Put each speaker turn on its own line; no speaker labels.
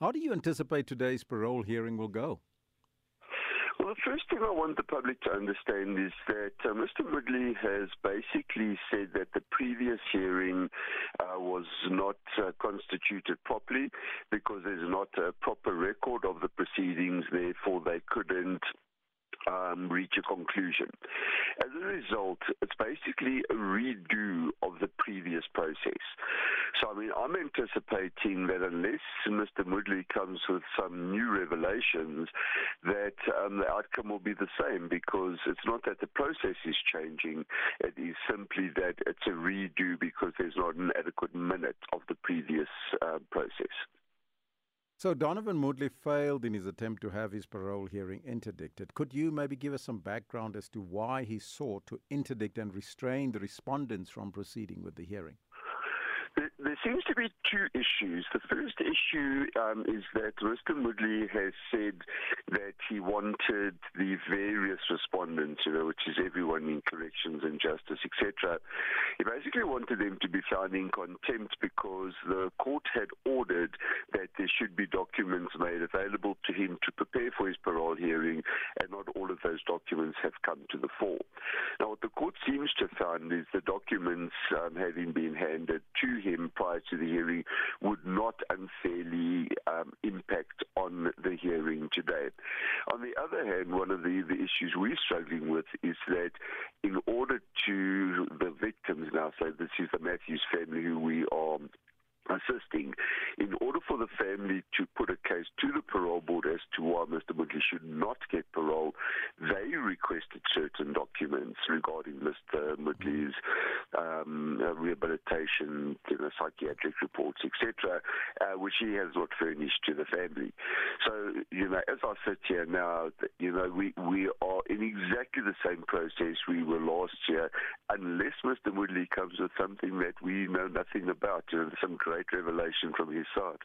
How do you anticipate today's parole hearing will go?
Well, the first thing I want the public to understand is that uh, Mr. Moodley has basically said that the previous hearing uh, was not uh, constituted properly because there's not a proper record of the proceedings, therefore they couldn't um, reach a conclusion. As a result, it's basically a redo of the previous process. So, I mean, I'm anticipating that unless Mr. Moodley comes with some new revelations, that um, the outcome will be the same because it's not that the process is changing, it is simply that it's a redo because there's not an adequate minute of the previous uh, process.
So Donovan Moodley failed in his attempt to have his parole hearing interdicted. Could you maybe give us some background as to why he sought to interdict and restrain the respondents from proceeding with the hearing?
There seems to be two issues. The first issue um, is that Mr. Moodley has said that he wanted the various respondents, you know, which is everyone in corrections and justice, etc. He basically wanted them to be found in contempt because the court had ordered that there should be documents made available to him to prepare for his parole hearing, and not all of those documents have come to the fore. Now, what the court seems to have found is the documents um, having been handed to him prior to the hearing would not unfairly um, impact on the hearing today. On the other hand, one of the, the issues we're struggling with is that in order to the victims now, so this is the Matthews family who we are assisting in order for the family to put a case to the parole board as to why Mr. Moodley should not get parole, they requested certain documents regarding Mr. Moodley's um, rehabilitation, you know, psychiatric reports, etc., uh, which he has not furnished to the family. So, you know, as I sit here now, you know, we, we are in exactly the same process we were last year, unless Mr. Moodley comes with something that we know nothing about, you know, some great revelation from his side.